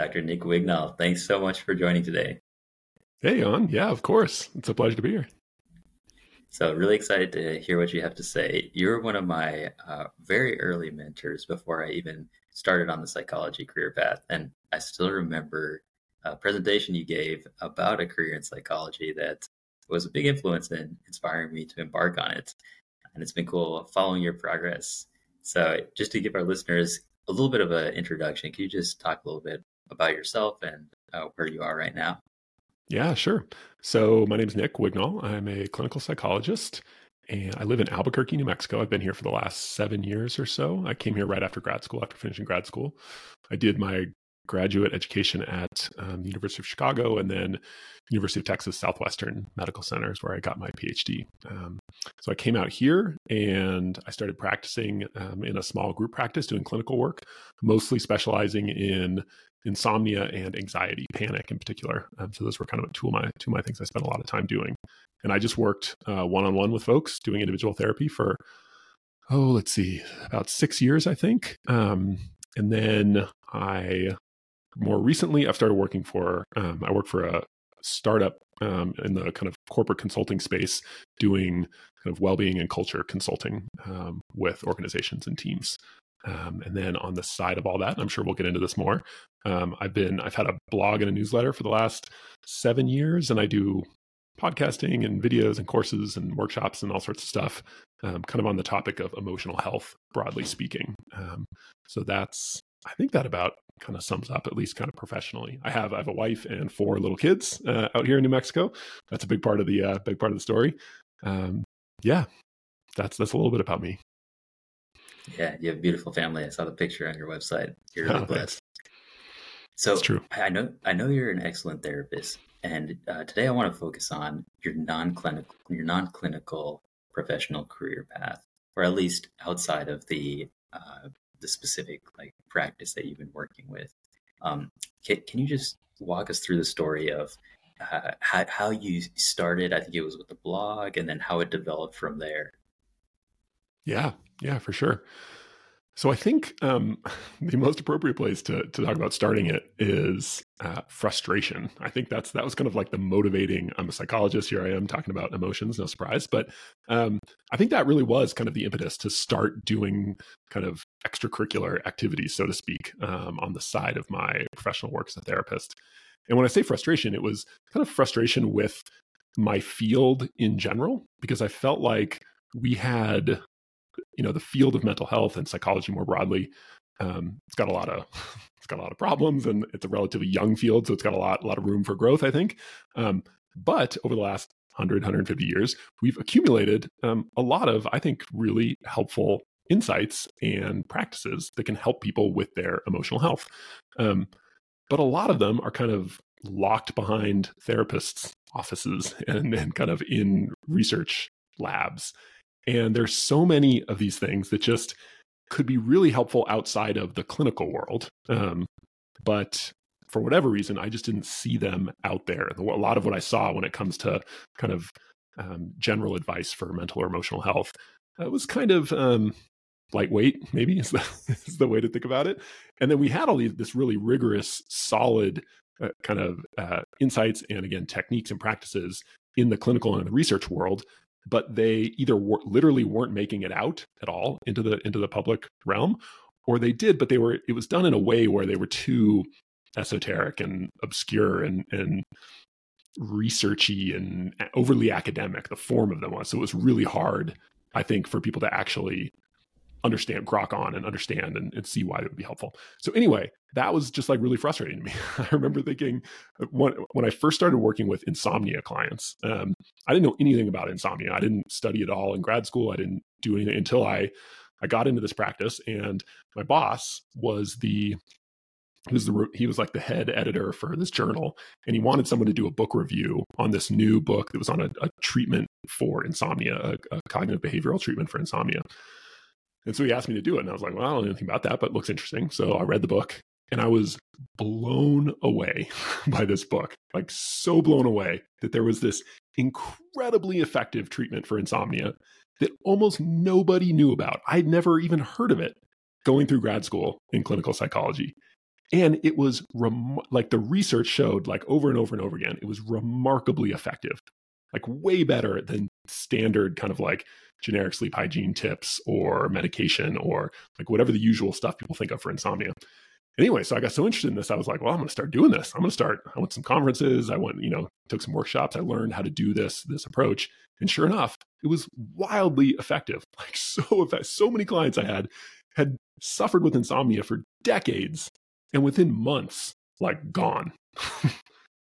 Dr. Nick Wignall. Thanks so much for joining today. Hey, on. Yeah, of course. It's a pleasure to be here. So, really excited to hear what you have to say. You're one of my uh, very early mentors before I even started on the psychology career path. And I still remember a presentation you gave about a career in psychology that was a big influence in inspiring me to embark on it. And it's been cool following your progress. So, just to give our listeners a little bit of an introduction, can you just talk a little bit about yourself and uh, where you are right now? Yeah, sure. So, my name is Nick Wignall. I'm a clinical psychologist and I live in Albuquerque, New Mexico. I've been here for the last seven years or so. I came here right after grad school, after finishing grad school. I did my graduate education at um, the University of Chicago and then University of Texas Southwestern Medical Centers, where I got my PhD. Um, so I came out here and I started practicing um, in a small group practice, doing clinical work, mostly specializing in insomnia and anxiety, panic in particular. Um, so those were kind of two of my two of my things I spent a lot of time doing. And I just worked one on one with folks, doing individual therapy for oh, let's see, about six years, I think. Um, and then I more recently, I've started working for, um, I work for a startup um, in the kind of corporate consulting space, doing kind of well-being and culture consulting um, with organizations and teams. Um, and then on the side of all that, I'm sure we'll get into this more. Um, I've been, I've had a blog and a newsletter for the last seven years, and I do podcasting and videos and courses and workshops and all sorts of stuff, um, kind of on the topic of emotional health, broadly speaking. Um, so that's I think that about kind of sums up at least kind of professionally. I have I have a wife and four little kids uh, out here in New Mexico. That's a big part of the uh, big part of the story. Um, yeah, that's that's a little bit about me. Yeah, you have a beautiful family. I saw the picture on your website. You're really oh, blessed. So that's true. I know I know you're an excellent therapist, and uh, today I want to focus on your non-clinical your non-clinical professional career path, or at least outside of the uh, the specific like practice that you've been working with. Um, can, can you just walk us through the story of uh, how, how you started? I think it was with the blog, and then how it developed from there. Yeah, yeah, for sure. So I think um, the most appropriate place to to talk about starting it is uh, frustration. I think that's that was kind of like the motivating. I'm a psychologist. Here I am talking about emotions. No surprise, but um, I think that really was kind of the impetus to start doing kind of extracurricular activities, so to speak, um, on the side of my professional work as a therapist. And when I say frustration, it was kind of frustration with my field in general because I felt like we had you know the field of mental health and psychology more broadly um, it's got a lot of it's got a lot of problems and it's a relatively young field so it's got a lot a lot of room for growth i think. Um, but over the last 100 150 years we've accumulated um, a lot of i think really helpful insights and practices that can help people with their emotional health. Um, but a lot of them are kind of locked behind therapists offices and, and kind of in research labs and there's so many of these things that just could be really helpful outside of the clinical world. Um, but for whatever reason, I just didn't see them out there. A lot of what I saw when it comes to kind of um, general advice for mental or emotional health uh, was kind of um, lightweight, maybe is the, is the way to think about it. And then we had all these, this really rigorous, solid uh, kind of uh, insights and again, techniques and practices in the clinical and the research world but they either were, literally weren't making it out at all into the into the public realm or they did but they were it was done in a way where they were too esoteric and obscure and and researchy and overly academic the form of them was. So it was really hard i think for people to actually understand grok on and understand and, and, see why it would be helpful. So anyway that was just like really frustrating to me. I remember thinking uh, when, when i first started working with insomnia clients um, i didn't know anything about insomnia. I didn't study it all in grad school. I didn't do anything until i i got into this practice. And my boss was the he was the he was like the head editor for this journal. And he wanted someone to do a book review on this new book that was on a, a treatment for insomnia a, a cognitive behavioral treatment for insomnia and so he asked me to do it. And I was like, well, I don't know anything about that, but looks interesting. So I read the book and I was blown away by this book, like so blown away that there was this incredibly effective treatment for insomnia that almost nobody knew about. I'd never even heard of it going through grad school in clinical psychology. And it was rem- like the research showed, like over and over and over again, it was remarkably effective, like way better than standard kind of like generic sleep hygiene tips or medication or like whatever the usual stuff people think of for insomnia. Anyway, so I got so interested in this, I was like, well, I'm going to start doing this. I'm going to start. I went to some conferences. I went, you know, took some workshops. I learned how to do this this approach, and sure enough, it was wildly effective. Like so effective. So many clients I had had suffered with insomnia for decades, and within months, like gone.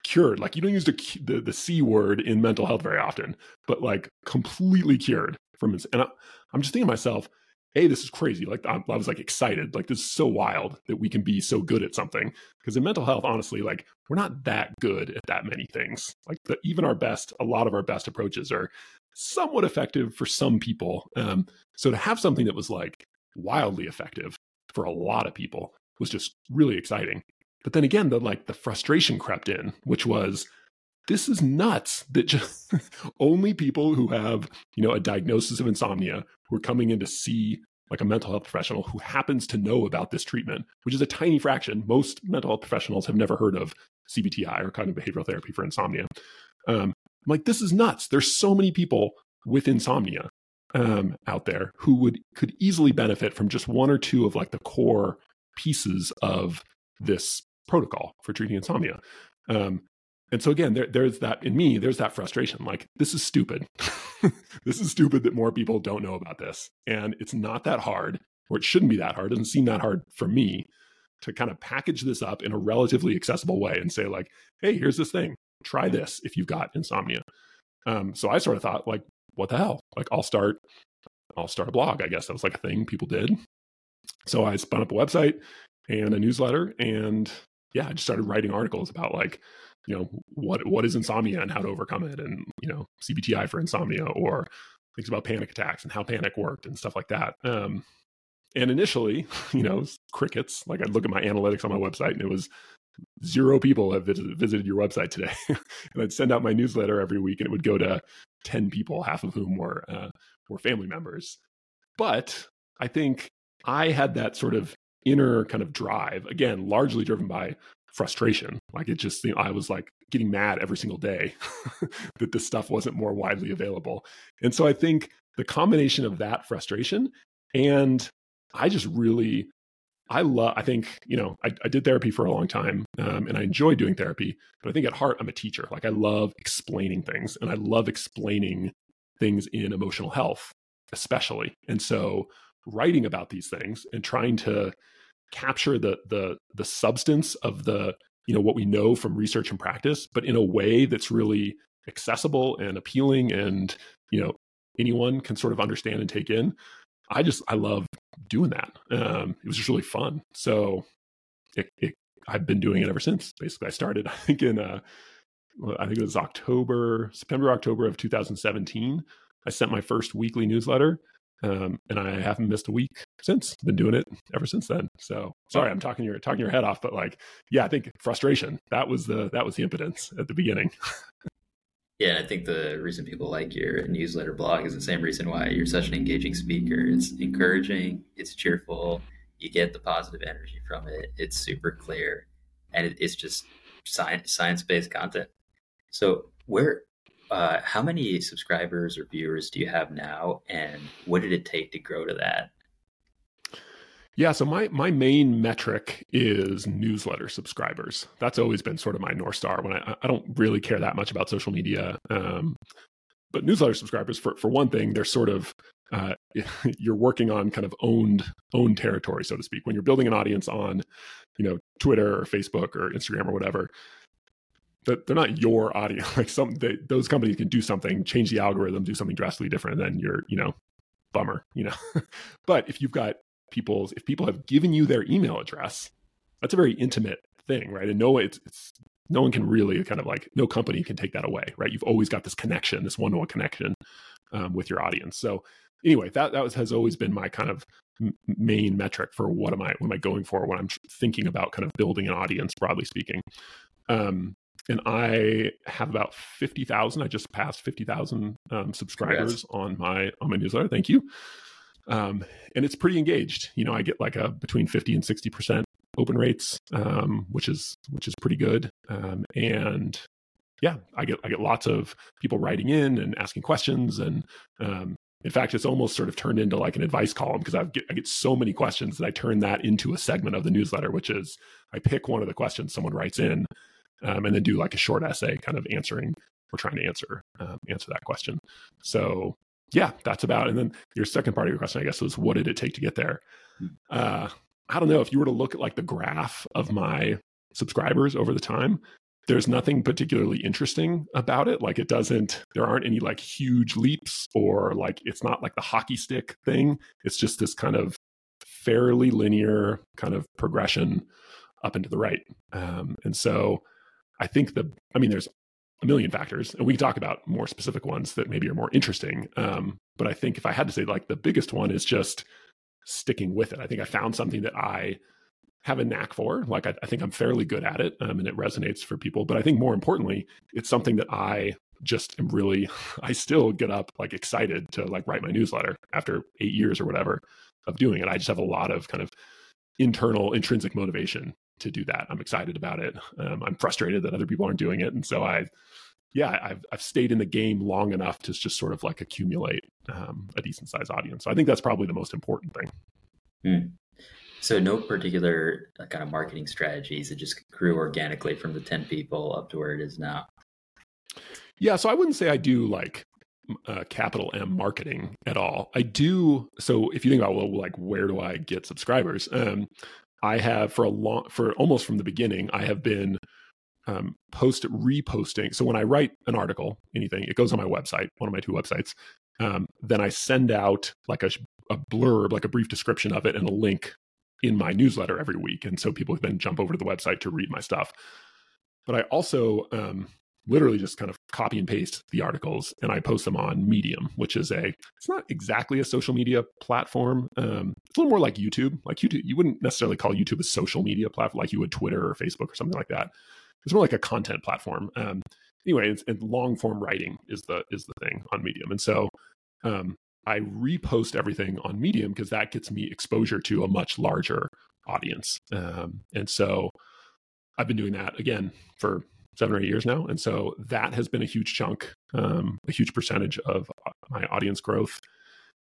cured. Like you don't use the, the, the c word in mental health very often, but like completely cured from it. And I, I'm just thinking to myself, hey, this is crazy. Like I, I was like excited. Like this is so wild that we can be so good at something. Because in mental health, honestly, like we're not that good at that many things. Like the, even our best, a lot of our best approaches are somewhat effective for some people. Um, so to have something that was like wildly effective for a lot of people was just really exciting. But then again, the like the frustration crept in, which was this is nuts that just only people who have you know a diagnosis of insomnia who are coming in to see like a mental health professional who happens to know about this treatment which is a tiny fraction most mental health professionals have never heard of cbti or cognitive behavioral therapy for insomnia. Um, I'm like this is nuts. There's so many people with insomnia um, out there who would could easily benefit from just one or two of like the core pieces of this protocol for treating insomnia um, and so again, there, there's that in me, there's that frustration. Like, this is stupid. this is stupid that more people don't know about this. And it's not that hard, or it shouldn't be that hard. It doesn't seem that hard for me to kind of package this up in a relatively accessible way and say, like, hey, here's this thing. Try this if you've got insomnia. Um, so I sort of thought, like, what the hell? Like, I'll start, I'll start a blog. I guess that was like a thing people did. So I spun up a website and a newsletter, and yeah, I just started writing articles about like you know what what is insomnia and how to overcome it and you know cbti for insomnia or things about panic attacks and how panic worked and stuff like that. Um, and initially you know crickets like i'd look at my analytics on my website and it was zero people have visited, visited your website today. And i'd send out my newsletter every week and it would go to 10 people half of whom were uh, were family members. But i think i had that sort of inner kind of drive again largely driven by frustration. Like it just, you know, I was like getting mad every single day that this stuff wasn't more widely available. And so I think the combination of that frustration and I just really, I love, I think, you know, I, I did therapy for a long time um, and I enjoy doing therapy, but I think at heart, I'm a teacher. Like I love explaining things and I love explaining things in emotional health, especially. And so writing about these things and trying to, capture the the the substance of the you know what we know from research and practice but in a way that's really accessible and appealing and you know anyone can sort of understand and take in. I just i love doing that. Um, it was just really fun. So it, it, i've been doing it ever since basically. I started i think in uh i think it was october september october of 2017 i sent my first weekly newsletter um, and I haven't missed a week since. Been doing it ever since then. So sorry, I'm talking your talking your head off, but like, yeah, I think frustration that was the that was the impotence at the beginning. yeah, I think the reason people like your newsletter blog is the same reason why you're such an engaging speaker. It's encouraging, it's cheerful, you get the positive energy from it. It's super clear, and it, it's just science science based content. So where uh, how many subscribers or viewers do you have now, and what did it take to grow to that? Yeah, so my my main metric is newsletter subscribers. That's always been sort of my north star. When I I don't really care that much about social media, um, but newsletter subscribers for for one thing, they're sort of uh, you're working on kind of owned owned territory, so to speak. When you're building an audience on, you know, Twitter or Facebook or Instagram or whatever, they're not your audience. Like some they, those companies can do something, change the algorithm, do something drastically different, than your you know bummer. You know, but if you've got people's if people have given you their email address, that's a very intimate thing, right? And no, it's, it's no one can really kind of like no company can take that away, right? You've always got this connection, this one to one connection um, with your audience. So anyway, that that was, has always been my kind of main metric for what am I what am I going for when I'm thinking about kind of building an audience, broadly speaking. Um, and I have about fifty thousand. I just passed fifty thousand um, subscribers Congrats. on my on my newsletter. Thank you. Um, and it's pretty engaged. You know, I get like a between fifty and sixty percent open rates, um, which is which is pretty good. Um, and yeah, I get I get lots of people writing in and asking questions, and um, in fact, it's almost sort of turned into like an advice column because I get I get so many questions that I turn that into a segment of the newsletter, which is I pick one of the questions someone writes in, um, and then do like a short essay, kind of answering or trying to answer um, answer that question. So yeah, that's about. And then your second part of your question, I guess, was what did it take to get there? Hmm. Uh, I don't know if you were to look at like the graph of my subscribers over the time, there's nothing particularly interesting about it. Like it doesn't, there aren't any like huge leaps or like it's not like the hockey stick thing. It's just this kind of fairly linear kind of progression up and to the right. Um, and so I think the, I mean, there's a million factors, and we can talk about more specific ones that maybe are more interesting. Um, but I think if I had to say like the biggest one is just sticking with it. I think I found something that I have a knack for. Like I, I think I'm fairly good at it, um, and it resonates for people. But I think more importantly, it's something that I just am really. I still get up like excited to like write my newsletter after eight years or whatever of doing it. I just have a lot of kind of internal intrinsic motivation to do that. I'm excited about it. Um, I'm frustrated that other people aren't doing it, and so I, yeah, I've I've stayed in the game long enough to just sort of like accumulate um, a decent sized audience. So I think that's probably the most important thing. Hmm. So no particular kind of marketing strategies. It just grew organically from the 10 people up to where it is now. Yeah, so I wouldn't say I do like uh, capital M marketing at all. I do. So if you think about well, like where do I get subscribers? Um, I have for a long, for almost from the beginning, I have been um, post reposting. So when I write an article, anything, it goes on my website, one of my two websites. Um, then I send out like a, a blurb, like a brief description of it, and a link in my newsletter every week. And so people then jump over to the website to read my stuff. But I also um, literally just kind of copy and paste the articles and I post them on Medium, which is a, it's not exactly a social media platform. Um, it's a little more like YouTube. Like YouTube, you wouldn't necessarily call YouTube a social media platform like you would Twitter or Facebook or something like that. It's more like a content platform. Um, anyway, it's, and long form writing is the is the thing on Medium. And so um, I repost everything on Medium because that gets me exposure to a much larger audience. Um, and so I've been doing that again for seven or eight years now. And so that has been a huge chunk, um, a huge percentage of my audience growth.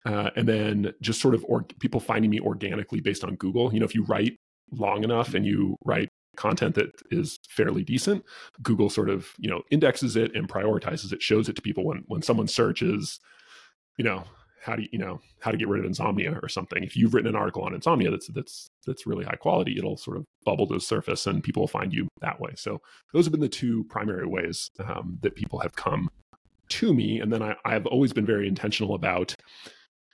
Uh, and then just sort of or- people finding me organically based on Google. You know, if you write long enough and you write content that is fairly decent, Google sort of you know indexes it and prioritizes it, shows it to people when when someone searches, you know, how do you, you know how to get rid of insomnia or something if you've written an article on insomnia that's that's that's really high quality it'll sort of bubble to the surface and people will find you that way so those have been the two primary ways um, that people have come to me and then I, i've always been very intentional about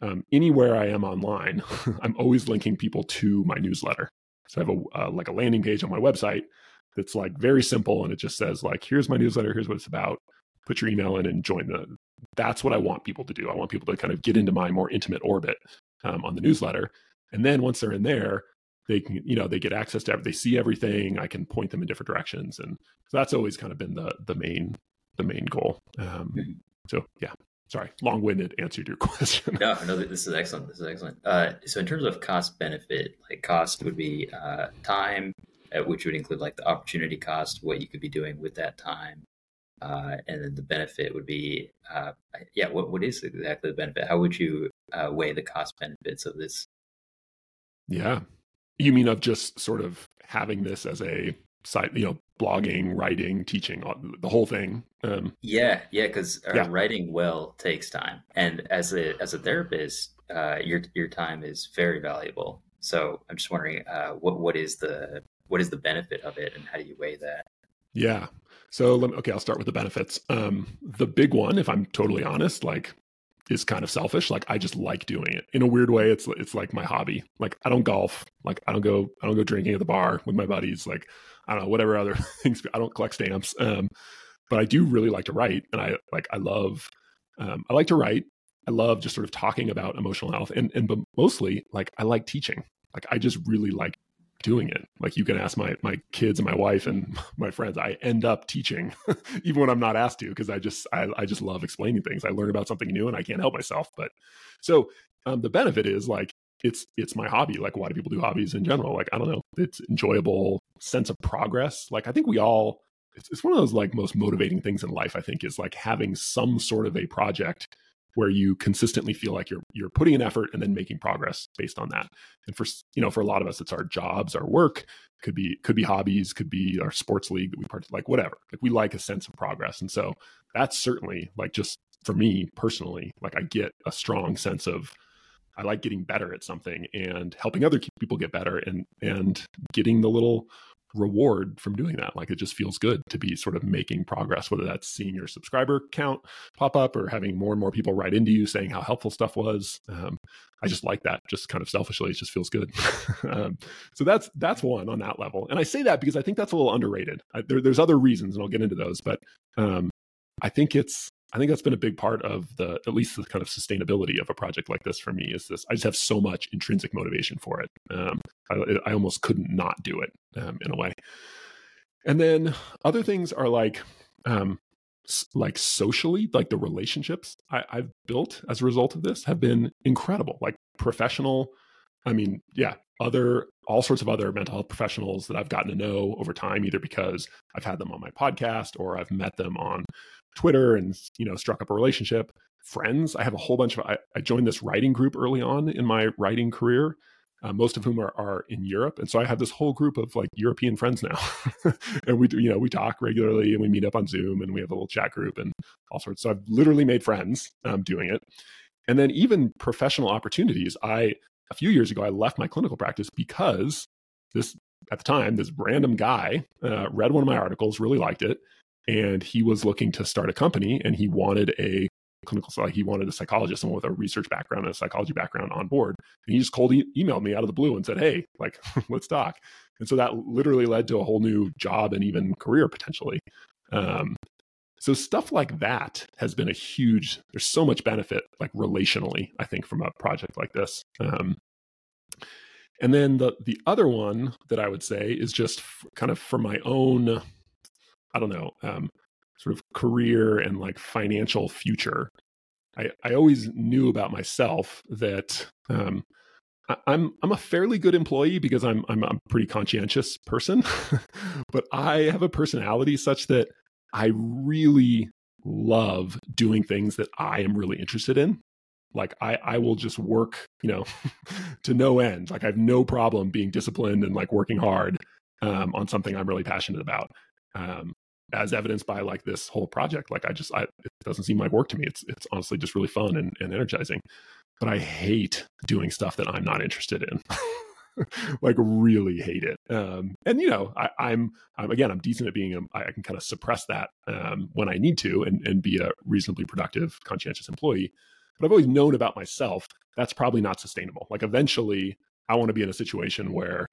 um, anywhere i am online i'm always linking people to my newsletter so i have a uh, like a landing page on my website that's like very simple and it just says like here's my newsletter here's what it's about put your email in and join the that's what I want people to do. I want people to kind of get into my more intimate orbit um, on the newsletter. And then once they're in there, they can, you know, they get access to everything. They see everything. I can point them in different directions. And so that's always kind of been the, the main, the main goal. Um, mm-hmm. so yeah, sorry, long winded answer to your question. no, no, this is excellent. This is excellent. Uh, so in terms of cost benefit, like cost would be uh, time, which would include like the opportunity cost, what you could be doing with that time, uh, and then the benefit would be, uh, yeah, what, what is exactly the benefit? How would you uh, weigh the cost benefits of this? Yeah. You mean of just sort of having this as a site, you know, blogging, writing, teaching, the whole thing. Um, yeah, yeah, because uh, yeah. writing well takes time, and as a as a therapist, uh, your your time is very valuable. So I'm just wondering, uh, what what is the what is the benefit of it, and how do you weigh that? Yeah, so let me, okay, I'll start with the benefits. Um, the big one, if I'm totally honest, like is kind of selfish. Like I just like doing it in a weird way. It's it's like my hobby. Like I don't golf. Like I don't go I don't go drinking at the bar with my buddies. Like I don't know whatever other things. I don't collect stamps. Um, but I do really like to write, and I like I love um, I like to write. I love just sort of talking about emotional health, and and but mostly like I like teaching. Like I just really like doing it. Like you can ask my my kids and my wife and my friends. I end up teaching, even when I'm not asked to, because I just I, I just love explaining things. I learn about something new and I can't help myself. But so um, the benefit is like it's it's my hobby. Like, why do people do hobbies in general? Like, I don't know. It's enjoyable sense of progress. Like, I think we all. It's, it's one of those like most motivating things in life. I think is like having some sort of a project where you consistently feel like you're you're putting an effort and then making progress based on that. And for you know, for a lot of us, it's our jobs, our work, could be could be hobbies, could be our sports league that we part like whatever. Like we like a sense of progress, and so that's certainly like just for me personally, like I get a strong sense of I like getting better at something and helping other people get better and and getting the little reward from doing that. Like it just feels good to be sort of making progress, whether that's seeing your subscriber count pop up or having more and more people write into you saying how helpful stuff was. Um, I just like that, just kind of selfishly. It just feels good. um, so that's that's one on that level. And I say that because I think that's a little underrated. I, there, there's other reasons, and I'll get into those, but um, I think it's I think that's been a big part of the at least the kind of sustainability of a project like this for me is this I just have so much intrinsic motivation for it. Um, I, I, almost couldn't not do it um, in a way. And then other things are like um, like socially, like the relationships I, I've built as a result of this have been incredible. Like professional, I mean, yeah, other all sorts of other mental health professionals that I've gotten to know over time, either because I've had them on my podcast or I've met them on Twitter and you know struck up a relationship. Friends, I have a whole bunch of. I, I joined this writing group early on in my writing career, uh, most of whom are, are in Europe, and so I have this whole group of like European friends now, and we do you know we talk regularly and we meet up on Zoom and we have a little chat group and all sorts. So I've literally made friends um, doing it, and then even professional opportunities. I a few years ago I left my clinical practice because this at the time this random guy uh, read one of my articles, really liked it, and he was looking to start a company and he wanted a clinical he wanted a psychologist someone with a research background and a psychology background on board. And he just cold e- emailed me out of the blue and said hey like let's talk. And so that literally led to a whole new job and even career potentially. Um, so stuff like that has been a huge there's so much benefit like relationally i think from a project like this um, and then the the other one that i would say is just f- kind of for my own I don't know, um, sort of career and like financial future. I, I always knew about myself that um, I, I'm I'm a fairly good employee because I'm I'm a pretty conscientious person, but I have a personality such that I really love doing things that I am really interested in. Like I I will just work, you know, to no end. Like I have no problem being disciplined and like working hard um, on something I'm really passionate about. Um, as evidenced by like this whole project like i just I, it doesn't seem like work to me it's it's honestly just really fun and, and energizing but i hate doing stuff that i'm not interested in like really hate it um and you know I, i'm i'm again i'm decent at being a, i can kind of suppress that um when i need to and and be a reasonably productive conscientious employee but i've always known about myself that's probably not sustainable like eventually i want to be in a situation where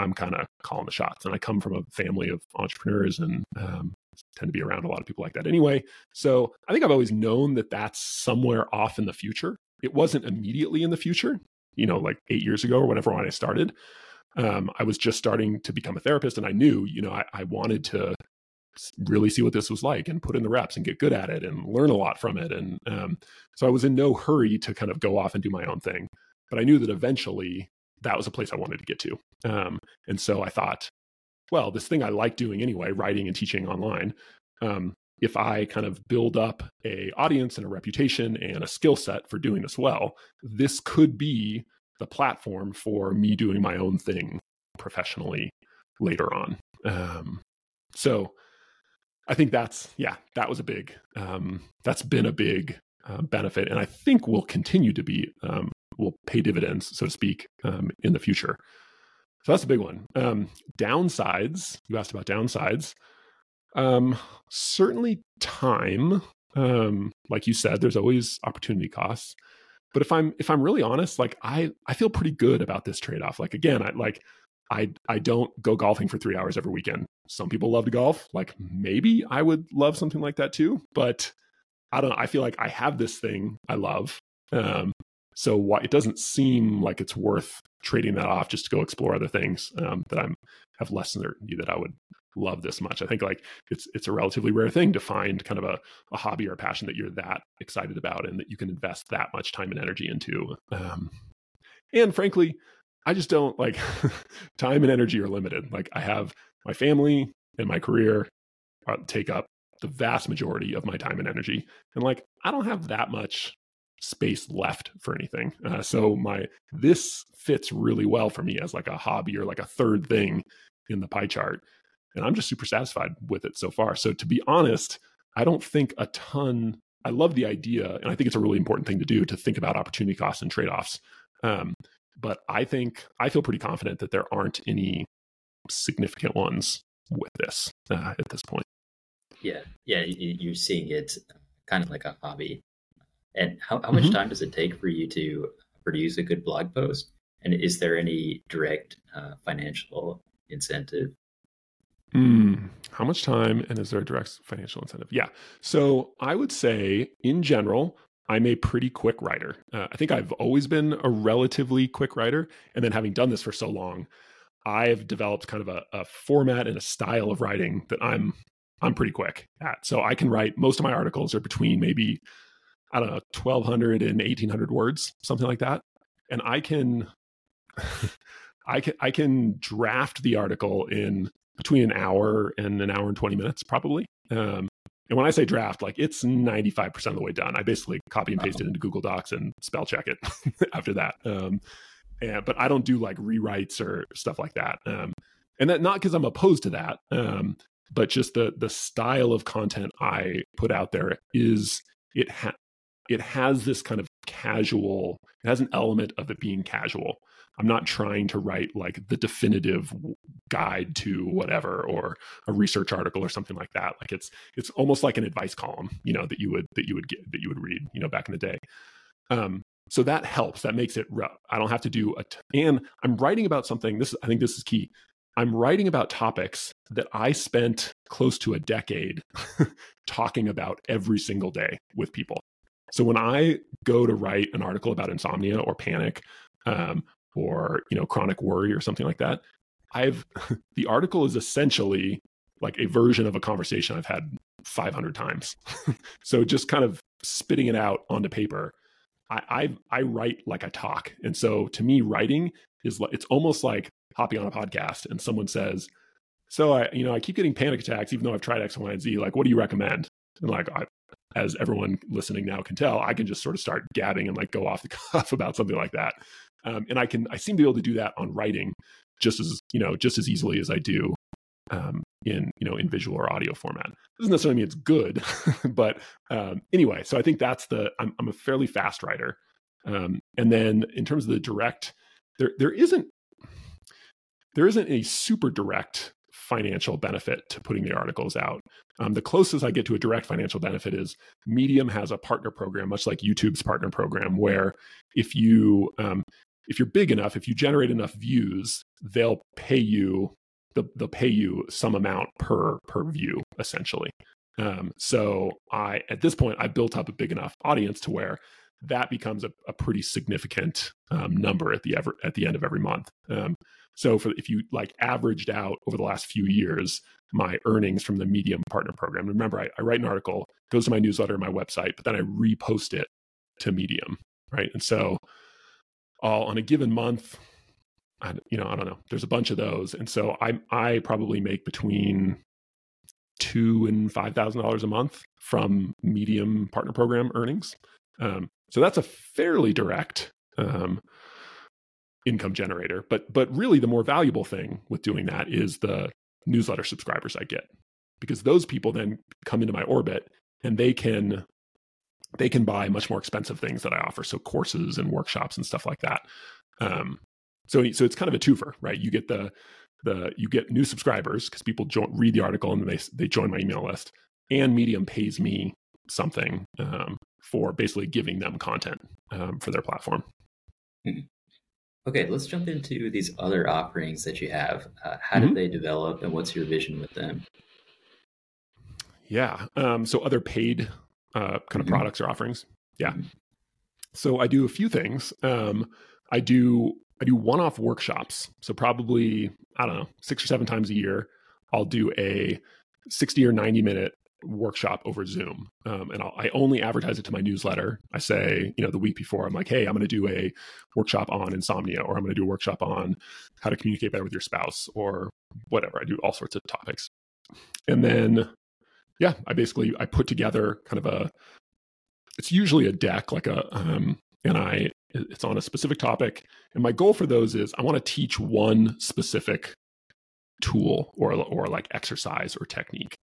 I'm kind of calling the shots. And I come from a family of entrepreneurs and um, tend to be around a lot of people like that anyway. So I think I've always known that that's somewhere off in the future. It wasn't immediately in the future, you know, like eight years ago or whenever when I started. Um, I was just starting to become a therapist and I knew, you know, I, I wanted to really see what this was like and put in the reps and get good at it and learn a lot from it. And um, so I was in no hurry to kind of go off and do my own thing. But I knew that eventually that was a place I wanted to get to. Um, and so I thought, well, this thing I like doing anyway, writing and teaching online, um, if I kind of build up a audience and a reputation and a skill set for doing this well, this could be the platform for me doing my own thing professionally later on. Um, so I think that's yeah, that was a big um, that's been a big uh, benefit, and I think will continue to be um, will pay dividends, so to speak, um, in the future. So that's a big one. Um, downsides, you asked about downsides. Um, certainly time. Um, like you said, there's always opportunity costs. But if I'm if I'm really honest, like I I feel pretty good about this trade off. Like again, I like I I don't go golfing for three hours every weekend. Some people love to golf. Like maybe I would love something like that too. But I don't know. I feel like I have this thing I love. Um, so why, it doesn't seem like it's worth trading that off just to go explore other things um, that I'm have less certainty that I would love this much. I think like it's it's a relatively rare thing to find kind of a, a hobby or a passion that you're that excited about and that you can invest that much time and energy into. Um, And frankly, I just don't like time and energy are limited. Like I have my family and my career uh, take up the vast majority of my time and energy. And like I don't have that much space left for anything. Uh, so my this fits really well for me as like a hobby or like a third thing in the pie chart. And I'm just super satisfied with it so far. So to be honest, I don't think a ton I love the idea, and I think it's a really important thing to do to think about opportunity costs and trade offs. Um, but I think I feel pretty confident that there aren't any significant ones with this uh, at this point. Yeah, yeah, you're seeing it kind of like a hobby. And how, how much mm-hmm. time does it take for you to produce a good blog post? And is there any direct uh, financial incentive Mm, how much time and is there a direct financial incentive? Yeah. So I would say, in general, I'm a pretty quick writer. Uh, I think I've always been a relatively quick writer. And then having done this for so long, I've developed kind of a, a format and a style of writing that I'm I'm pretty quick at. So I can write most of my articles are between maybe I don't know 1200 and 1800 words, something like that. And I can I can I can draft the article in between an hour and an hour and 20 minutes, probably. Um, and when I say draft, like it's 95% of the way done. I basically copy and paste it into Google Docs and spell check it after that. Um, and, but I don't do like rewrites or stuff like that. Um, and that not because I'm opposed to that, um, but just the the style of content I put out there is it ha- it has this kind of casual. It has an element of it being casual. I'm not trying to write like the definitive guide to whatever or a research article or something like that. Like it's it's almost like an advice column, you know, that you would that you would get that you would read, you know, back in the day. Um, so that helps. That makes it. I don't have to do a. T- and I'm writing about something. This I think this is key. I'm writing about topics that I spent close to a decade talking about every single day with people. So when I go to write an article about insomnia or panic um, or you know chronic worry or something like that. I've the article is essentially like a version of a conversation i've had 500 times. So just kind of spitting it out onto paper. I, I i write like i talk. And so to me writing is like it's almost like hopping on a podcast and someone says so i you know i keep getting panic attacks even though i've tried x y and z. Like what do you recommend? And like I, as everyone listening now can tell i can just sort of start gabbing and like go off the cuff about something like that um, and I can I seem to be able to do that on writing just as you know just as easily as I do um, in you know in visual or audio format. Doesn't necessarily mean it's good, but um, anyway. So I think that's the I'm, I'm a fairly fast writer, um, and then in terms of the direct, there there isn't there isn't a super direct financial benefit to putting the articles out. Um, the closest I get to a direct financial benefit is Medium has a partner program, much like YouTube's partner program, where if you um, if you're big enough, if you generate enough views, they'll pay you they'll, pay you some amount per per view essentially. Um, so I at this point I built up a big enough audience to where that becomes a, a pretty significant um, number at the ever at the end of every month. Um, so for if you like averaged out over the last few years my earnings from the Medium Partner Program. Remember, I, I write an article, goes to my newsletter, my website, but then I repost it to Medium, right? And so all on a given month. I, you know i don't know. There's a bunch of those. And so i i probably make between two and five thousand dollars a month from medium partner program earnings. Um, so that's a fairly direct um, income generator. But but really the more valuable thing with doing that is the newsletter subscribers i get because those people then come into my orbit and they can they can buy much more expensive things that I offer, so courses and workshops and stuff like that. Um, so so it's kind of a twofer, right? You get the the you get new subscribers because people join, read the article and they they join my email list, and Medium pays me something um, for basically giving them content um, for their platform. Hmm. Okay, let's jump into these other offerings that you have. Uh, how mm-hmm. did they develop, and what's your vision with them? Yeah, um, so other paid uh, kind of mm-hmm. products or offerings. Yeah. Mm-hmm. So I do a few things. Um, I do I do one off workshops. So probably I don't know six or seven times a year, I'll do a sixty or ninety minute workshop over Zoom. Um, and I'll, i only advertise it to my newsletter. I say, you know, the week before, I'm like, hey, I'm going to do a workshop on insomnia, or I'm going to do a workshop on how to communicate better with your spouse, or whatever. I do all sorts of topics. And then, yeah, I basically I put together kind of a. It's usually a deck, like a, um, and I it's on a specific topic. And my goal for those is I want to teach one specific tool or or like exercise or technique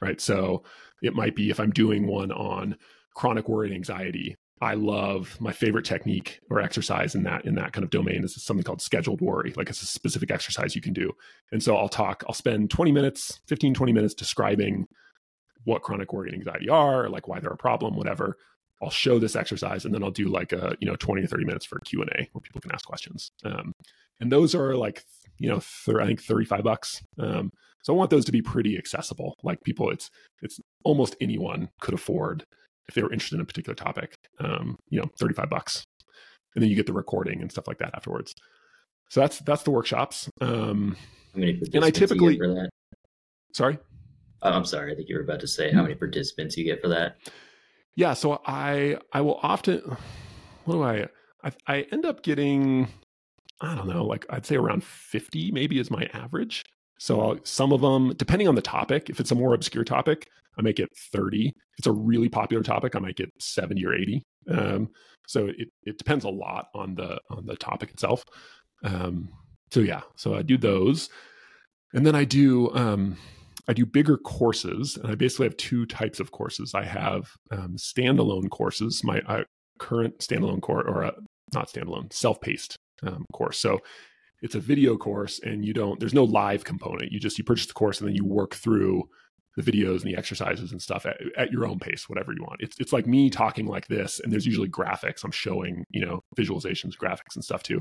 right so it might be if i'm doing one on chronic worry and anxiety i love my favorite technique or exercise in that in that kind of domain is something called scheduled worry like it's a specific exercise you can do and so i'll talk i'll spend 20 minutes 15 20 minutes describing what chronic worry and anxiety are like why they're a problem whatever i'll show this exercise and then i'll do like a you know 20 or 30 minutes for q&a where people can ask questions um, and those are like you know, th- I think 35 bucks. Um, so I want those to be pretty accessible. Like people, it's it's almost anyone could afford if they were interested in a particular topic. Um, you know, 35 bucks, and then you get the recording and stuff like that afterwards. So that's that's the workshops. Um, and I typically? Sorry. Oh, I'm sorry. I think you were about to say how many participants you get for that. Yeah. So I I will often. What do I? I, I end up getting I don't know, like I'd say around 50 maybe is my average. So I'll, some of them, depending on the topic, if it's a more obscure topic, I might get 30. If it's a really popular topic, I might get 70 or 80. Um, so it, it depends a lot on the on the topic itself. Um, so yeah, so I do those, and then I do um, I do bigger courses, and I basically have two types of courses. I have um, standalone courses. My uh, current standalone course, or uh, not standalone, self-paced um, course. So it's a video course and you don't there's no live component you just you purchase the course and then you work through the videos and the exercises and stuff at, at, your own pace whatever you want it's, it's like me talking like this and there's usually graphics i'm showing you know visualizations graphics and stuff too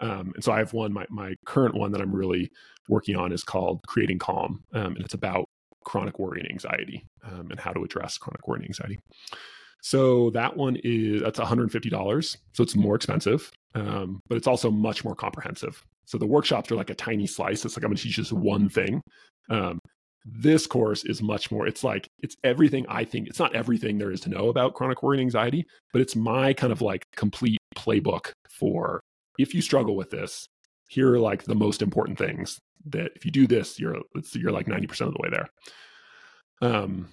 um, and so i have one my, my current one that i'm really working on is called creating calm um, and it's about chronic worry and anxiety um, and how to address chronic worry and anxiety so that one is that's $150. So it's more expensive, um, but it's also much more comprehensive. So the workshops are like a tiny slice. It's like I'm going to teach just one thing. Um, this course is much more. It's like it's everything I think. It's not everything there is to know about chronic worry and anxiety, but it's my kind of like complete playbook for if you struggle with this. Here are like the most important things that if you do this, you're you're like 90% of the way there. Um,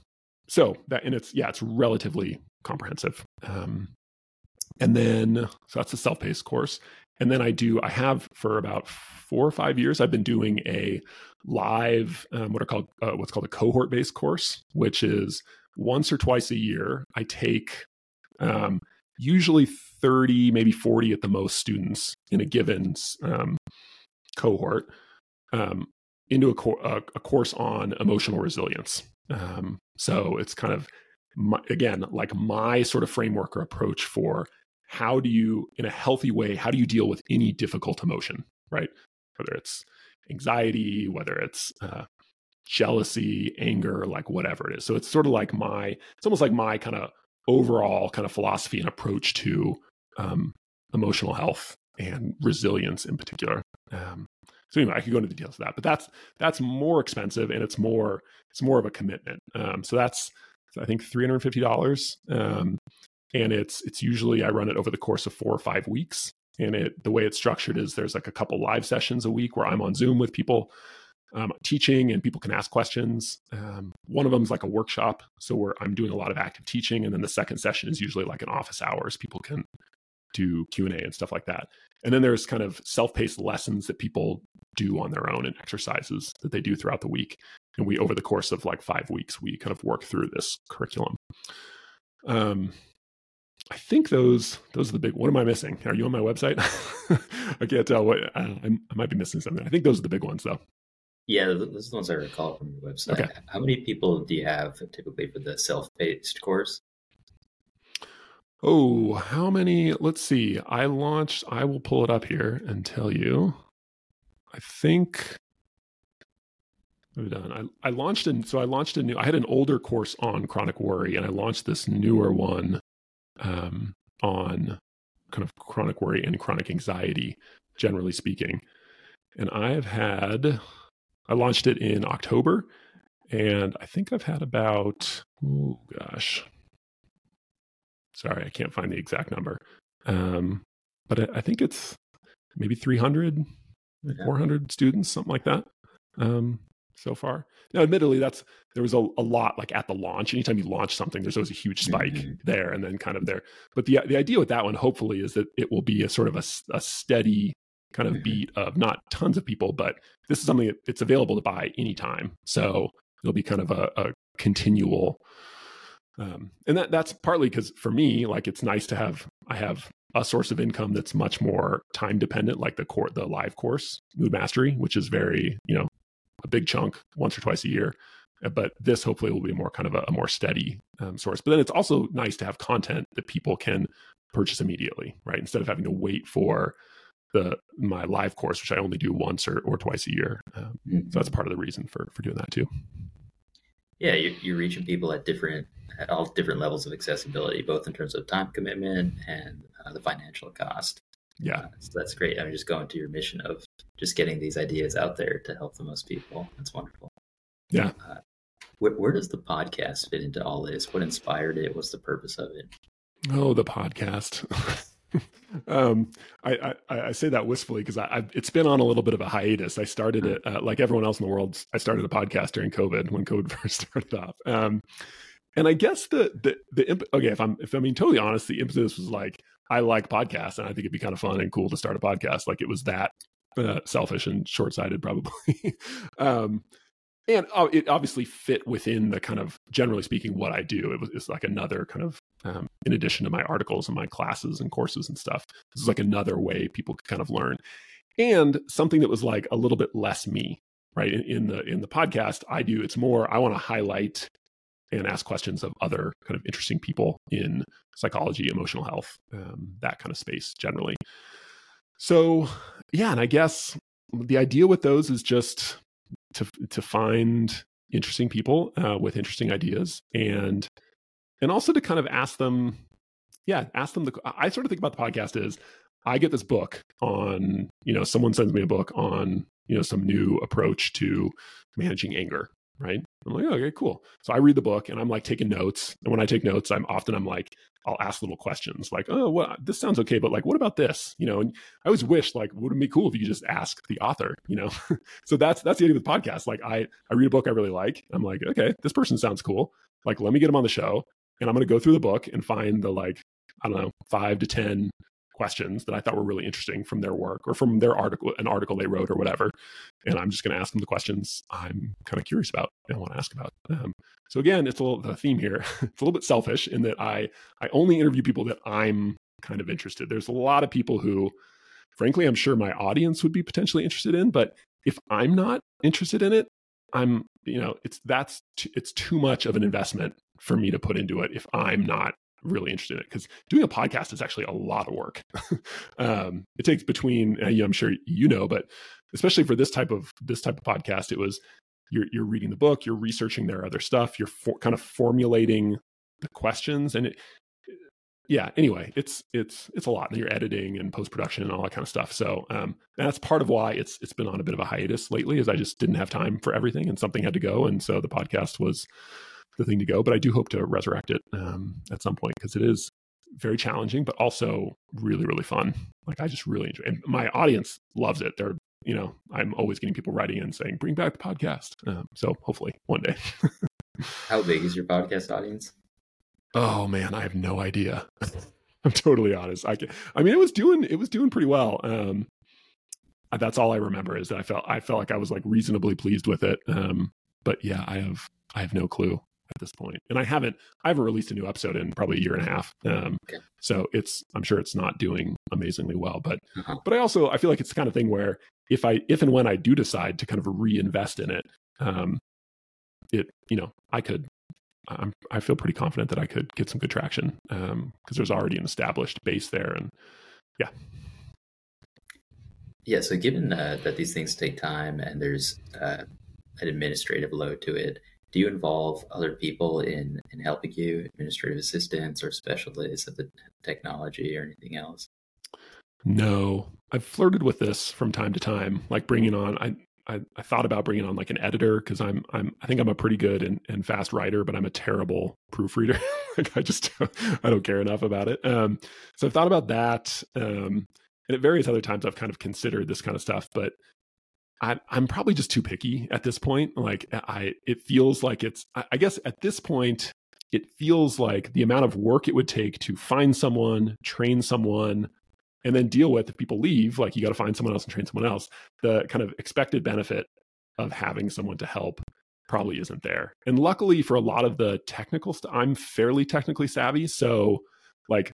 so that and it's yeah, it's relatively comprehensive. Um, and then, so that's a self paced course. And then I do, I have for about four or five years, I've been doing a live, um, what are called, uh, what's called a cohort based course, which is once or twice a year, I take um, usually 30, maybe 40 at the most students in a given um, cohort um, into a, a, a, course on emotional resilience. Um, so it's kind of my, again, like my sort of framework or approach for how do you, in a healthy way, how do you deal with any difficult emotion, right? Whether it's anxiety, whether it's uh, jealousy, anger, like whatever it is. So it's sort of like my, it's almost like my kind of overall kind of philosophy and approach to um, emotional health and resilience in particular. Um, so anyway, I could go into details of that, but that's that's more expensive and it's more it's more of a commitment. Um, so that's I think three hundred fifty dollars, um, and it's it's usually I run it over the course of four or five weeks. And it the way it's structured is there's like a couple live sessions a week where I'm on Zoom with people um, teaching and people can ask questions. Um, one of them is like a workshop, so where I'm doing a lot of active teaching, and then the second session is usually like an office hours. People can do Q and stuff like that. And then there's kind of self-paced lessons that people do on their own and exercises that they do throughout the week and we over the course of like five weeks we kind of work through this curriculum um i think those those are the big what am i missing are you on my website i can't tell what I, I, might be missing something i think those are the big ones though yeah those are the ones i recall from your website okay. how many people do you have typically for the self-paced course oh how many let's see i launched i will pull it up here and tell you i think I've done. I, I launched and so I launched a new. I had an older course on chronic worry, and I launched this newer one um, on kind of chronic worry and chronic anxiety, generally speaking. And I've had, I launched it in October, and I think I've had about oh gosh, sorry, I can't find the exact number, um, but I, I think it's maybe 300, 400 students, something like that. Um, so far. Now, admittedly, that's there was a, a lot like at the launch. Anytime you launch something, there's always a huge spike mm-hmm. there, and then kind of there. But the the idea with that one, hopefully, is that it will be a sort of a, a steady kind of mm-hmm. beat of not tons of people, but this is something that it's available to buy anytime. So it'll be kind of a, a continual. Um, and that that's partly because for me, like it's nice to have I have a source of income that's much more time dependent, like the court the live course Mood Mastery, which is very you know a big chunk once or twice a year. Uh, but this hopefully will be more kind of a, a more steady um, source. But then it's also nice to have content that people can purchase immediately, right? Instead of having to wait for the my live course, which I only do once or, or twice a year. Um, mm-hmm. So that's part of the reason for for doing that too. Yeah, you're, you're reaching people at different at all different levels of accessibility, both in terms of time commitment and uh, the financial cost. Yeah, uh, so that's great. I mean, just going to your mission of just getting these ideas out there to help the most people. That's wonderful. Yeah. Uh, where, where does the podcast fit into all this? What inspired it? What's the purpose of it? Oh, the podcast. um, I, I, I say that wistfully because it's been on a little bit of a hiatus. I started it uh, like everyone else in the world. I started a podcast during COVID when COVID first started off. Um, and I guess the the the imp- okay, if I'm if I'm being totally honest, the impetus was like I like podcasts and I think it'd be kind of fun and cool to start a podcast. Like it was that uh, selfish and short sighted, probably. um, and it obviously fit within the kind of generally speaking what I do. It was it's like another kind of um, in addition to my articles and my classes and courses and stuff. This is like another way people could kind of learn, and something that was like a little bit less me. Right in, in the in the podcast, I do it's more I want to highlight and ask questions of other kind of interesting people in psychology, emotional health, um, that kind of space generally. So, yeah, and I guess the idea with those is just to to find interesting people uh, with interesting ideas and and also to kind of ask them yeah ask them the i sort of think about the podcast is i get this book on you know someone sends me a book on you know some new approach to managing anger right i'm like okay cool so i read the book and i'm like taking notes and when i take notes i'm often i'm like I'll ask little questions like, oh, well, this sounds okay, but like, what about this? You know, and I always wish like, would it be cool if you just ask the author, you know? so that's, that's the idea with podcast. Like I, I read a book I really like. I'm like, okay, this person sounds cool. Like, let me get them on the show and I'm going to go through the book and find the like, I don't know, five to 10 questions that I thought were really interesting from their work or from their article, an article they wrote or whatever. And I'm just going to ask them the questions I'm kind of curious about and want to ask about. Um, so again, it's a little the theme here. it's a little bit selfish in that I I only interview people that I'm kind of interested. There's a lot of people who, frankly, I'm sure my audience would be potentially interested in, but if I'm not interested in it, I'm you know it's that's t- it's too much of an investment for me to put into it if I'm not really interested in it because doing a podcast is actually a lot of work. um, it takes between, uh, I'm sure you know, but especially for this type of this type of podcast, it was you're you're reading the book, you're researching their other stuff, you're for, kind of formulating the questions, and it, yeah. Anyway, it's it's it's a lot. And you're editing and post production and all that kind of stuff. So um, that's part of why it's it's been on a bit of a hiatus lately, is I just didn't have time for everything, and something had to go, and so the podcast was the thing to go. But I do hope to resurrect it um, at some point because it is very challenging, but also really, really fun. Like I just really enjoy it. And my audience loves it. They're, you know, I'm always getting people writing in saying, bring back the podcast. Um, so hopefully one day. How big is your podcast audience? Oh man, I have no idea. I'm totally honest. I can, I mean, it was doing, it was doing pretty well. Um, that's all I remember is that I felt, I felt like I was like reasonably pleased with it. Um, but yeah, I have, I have no clue at this point. And I haven't I haven't released a new episode in probably a year and a half. Um, okay. So it's I'm sure it's not doing amazingly well. But uh-huh. but I also I feel like it's the kind of thing where if I if and when I do decide to kind of reinvest in it, um, it you know I could I'm, I feel pretty confident that I could get some good traction because um, there's already an established base there, and yeah. Yeah. So given uh, that these things take time and there's uh, an administrative load to it, do you involve other people in in helping you administrative assistants or specialists of the technology or anything else no i've flirted with this from time to time like bringing on i I, I thought about bringing on like an editor because I'm I'm I think I'm a pretty good and, and fast writer, but I'm a terrible proofreader. like I just don't, I don't care enough about it. Um, so I've thought about that. Um, and at various other times I've kind of considered this kind of stuff, but I, am probably just too picky at this point. Like I, it feels like it's. I guess at this point, it feels like the amount of work it would take to find someone, train someone, and then deal with if people leave. Like you got to find someone else and train someone else. The kind of expected benefit of having someone to help probably isn't there. And luckily for a lot of the technical stuff, I'm fairly technically savvy. So like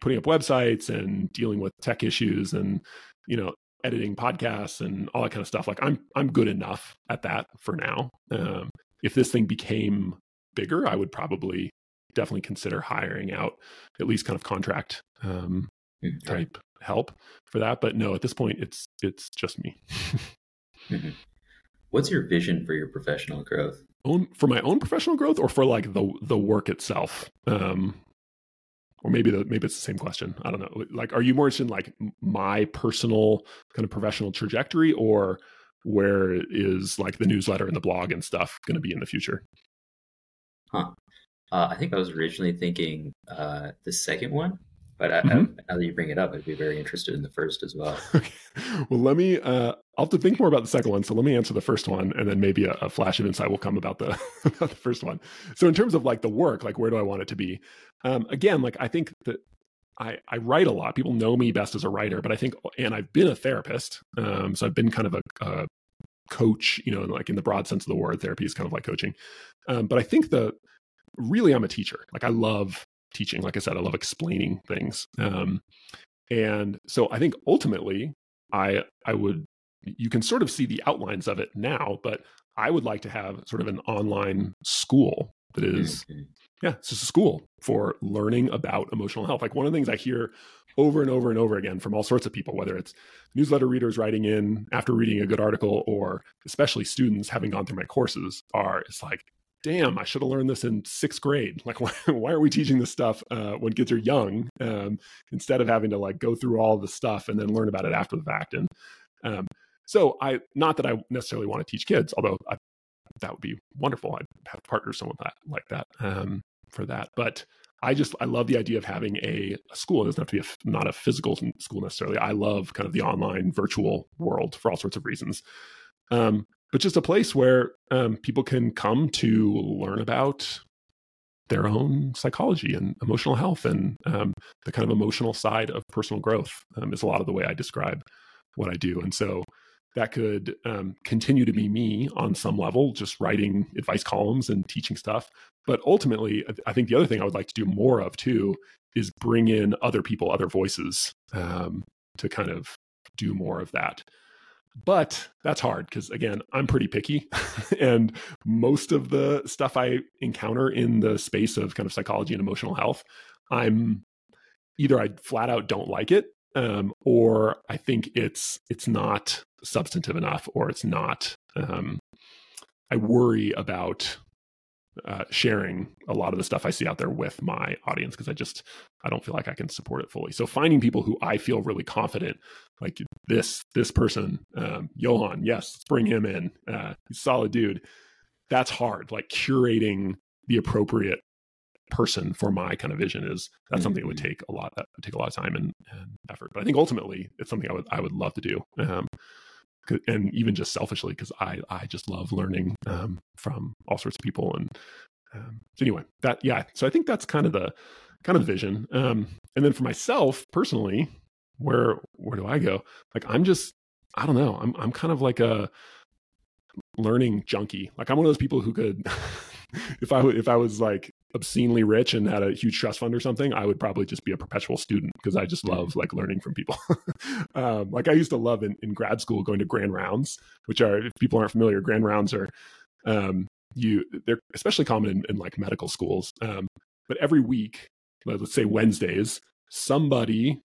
putting up websites and dealing with tech issues and you know editing podcasts and all that kind of stuff like i'm i'm good enough at that for now. Um, if this thing became bigger i would probably definitely consider hiring out at least kind of contract um, mm-hmm. type help for that. But no at this point it's it's just me. Mm-hmm. what's your vision for your professional growth? Own for my own professional growth or for like the the work itself? Um or maybe the maybe it's the same question. I don't know. Like are you more interested in like my personal kind of professional trajectory or where is like the newsletter and the blog and stuff going to be in the future? Huh. Uh, i think i was originally thinking uh, the second one but I, mm-hmm. I, now that you bring it up, I'd be very interested in the first as well. Okay. Well, let me. Uh, I'll have to think more about the second one. So let me answer the first one, and then maybe a, a flash of insight will come about the about the first one. So in terms of like the work, like where do I want it to be? Um, again, like I think that I, I write a lot. People know me best as a writer, but I think, and I've been a therapist. Um, so I've been kind of a, a, coach, you know, like in the broad sense of the word, therapy is kind of like coaching. Um, but I think the really, I'm a teacher. Like I love teaching. Like I said, I love explaining things. Um, and so I think ultimately, I I would you can sort of see the outlines of it now, but I would like to have sort of an online school that is, mm-hmm. yeah, it's just a school for learning about emotional health. Like one of the things I hear over and over and over again from all sorts of people, whether it's newsletter readers writing in after reading a good article, or especially students having gone through my courses, are it's like, damn, I should have learned this in sixth grade. Like, why, why are we teaching this stuff uh, when kids are young um, instead of having to like go through all the stuff and then learn about it after the fact? And um, so, I not that I necessarily want to teach kids, although I, that would be wonderful. I'd have partners someone that like that um, for that. But I just I love the idea of having a, a school. It doesn't have to be a, not a physical school necessarily. I love kind of the online virtual world for all sorts of reasons. Um, but just a place where um, people can come to learn about their own psychology and emotional health and um, the kind of emotional side of personal growth um, is a lot of the way I describe what I do. And so that could um, continue to be me on some level, just writing advice columns and teaching stuff. But ultimately, I think the other thing I would like to do more of too is bring in other people, other voices um, to kind of do more of that. But that's hard because, again, I'm pretty picky. and most of the stuff I encounter in the space of kind of psychology and emotional health, I'm either I flat out don't like it, um, or I think it's it's not substantive enough, or it's not. Um, I worry about uh, sharing a lot of the stuff I see out there with my audience because I just I don't feel like I can support it fully. So finding people who I feel really confident, like this this person, um, Johan, yes, let's bring him in. Uh, he's a solid dude. That's hard. Like curating the appropriate person for my kind of vision is that's mm-hmm. something that would take a lot that would take a lot of time and, and, effort. But I think ultimately it's something I would I would love to do. Um, and even just selfishly because I I just love learning um, from all sorts of people and um, so anyway that yeah so I think that's kind of the kind of vision um, and then for myself personally where where do I go? Like I'm just I don't know I'm I'm kind of like a learning junkie. Like I'm one of those people who could if I if I was like obscenely rich and had a huge trust fund or something, I would probably just be a perpetual student because I just love like learning from people. um, like I used to love in, in grad school going to grand rounds, which are if people aren't familiar, grand rounds are um, you they're especially common in, in like medical schools. Um, but every week, let's say Wednesdays, somebody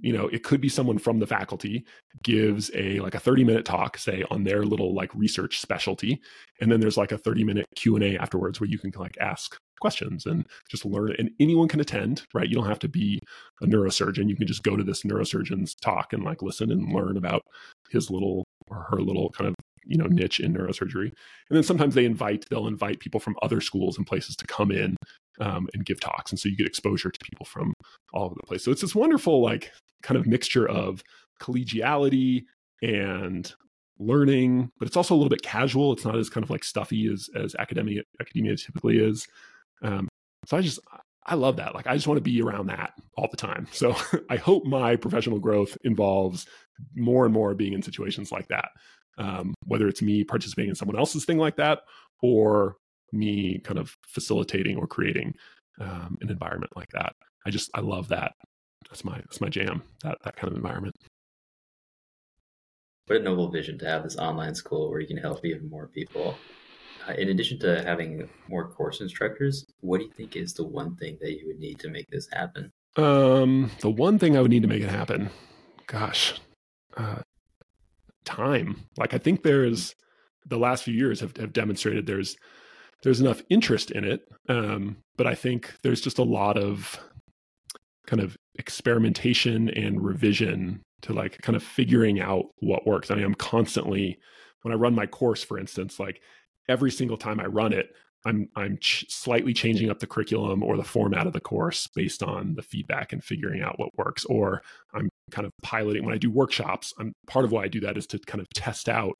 you know it could be someone from the faculty gives a like a 30 minute talk say on their little like research specialty and then there's like a 30 minute q&a afterwards where you can like ask questions and just learn and anyone can attend right you don't have to be a neurosurgeon you can just go to this neurosurgeon's talk and like listen and learn about his little or her little kind of you know niche in neurosurgery. And then sometimes they invite they'll invite people from other schools and places to come in um, and give talks, and so you get exposure to people from all over the place. So it's this wonderful like kind of mixture of collegiality and learning, but it's also a little bit casual. It's not as kind of like stuffy as as academia academia typically is. Um, so I just I love that. Like I just want to be around that all the time. So I hope my professional growth involves more and more being in situations like that. Um, whether it's me participating in someone else's thing like that or me kind of facilitating or creating um, an environment like that. I just I love that. That's my that's my jam. That that kind of environment. What a noble vision to have this online school where you can help even more people. Uh, in addition to having more course instructors, what do you think is the one thing that you would need to make this happen? Um, the one thing I would need to make it happen, gosh, uh, time. Like I think there's the last few years have, have demonstrated there's there's enough interest in it, um, but I think there's just a lot of kind of experimentation and revision to like kind of figuring out what works. I mean, I'm constantly when I run my course, for instance, like every single time I run it, I'm I'm ch- slightly changing up the curriculum or the format of the course based on the feedback and figuring out what works. Or I'm kind of piloting when I do workshops. I'm part of why I do that is to kind of test out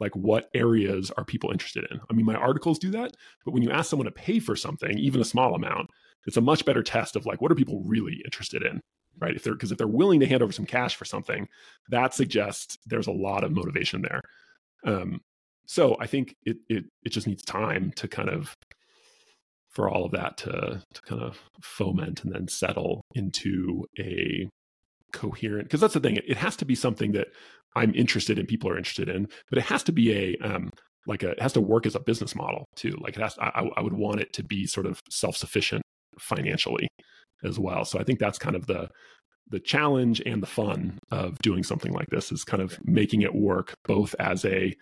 like what areas are people interested in. I mean, my articles do that, but when you ask someone to pay for something, even a small amount, it's a much better test of like what are people really interested in right if they're because if they're willing to hand over some cash for something that suggests there's a lot of motivation there um, so I think it it it just needs time to kind of for all of that to to kind of foment and then settle into a coherent because that's the thing it, it, has to be something that I'm interested in people are interested in but it has to be a um like a it has to work as a business model too like it has I, I would want it to be sort of self-sufficient financially as well so I think that's kind of the the challenge and the fun of doing something like this is kind of making it work both as a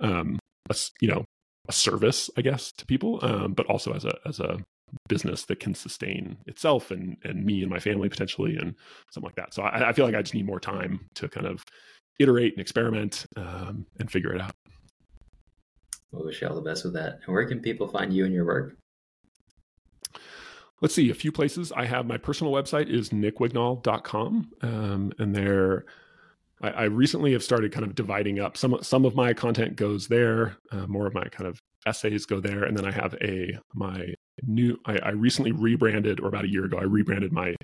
um, a, you know, a service, I guess, to people, um, but also as a as a business that can sustain itself and and me and my family potentially and something like that. So I, I feel like I just need more time to kind of iterate and experiment um, and figure it out. Well, wish you all the best with that. And where can people find you and your work? Let's see, a few places. I have my personal website is nickwignall.com. Um, and there I, I, recently have started kind of dividing up some some of my content goes there, uh, more of my kind of essays go there, and then I have a my new. I, I recently rebranded, or about a year ago, I rebranded my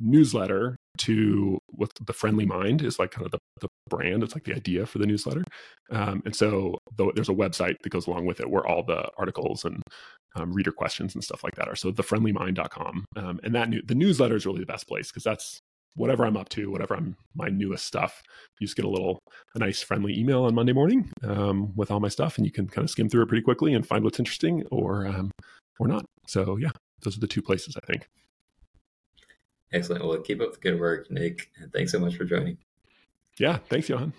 newsletter to what the friendly mind is like kind of the, the brand it's like the idea for the newsletter um, and so there's a website that goes along with it where all the articles and um, reader questions and stuff like that are so thefriendlymind.com um, and that new, the newsletter is really the best place because that's whatever I'm up to, whatever I'm my newest stuff. You just get a little a nice friendly email on Monday morning um, with all my stuff, and you can kind of skim through it pretty quickly and find what's interesting or um, or not. So yeah, those are the two places I think. Excellent. Well, keep up the good work, Nick. And thanks so much for joining. Yeah, thanks, Johan.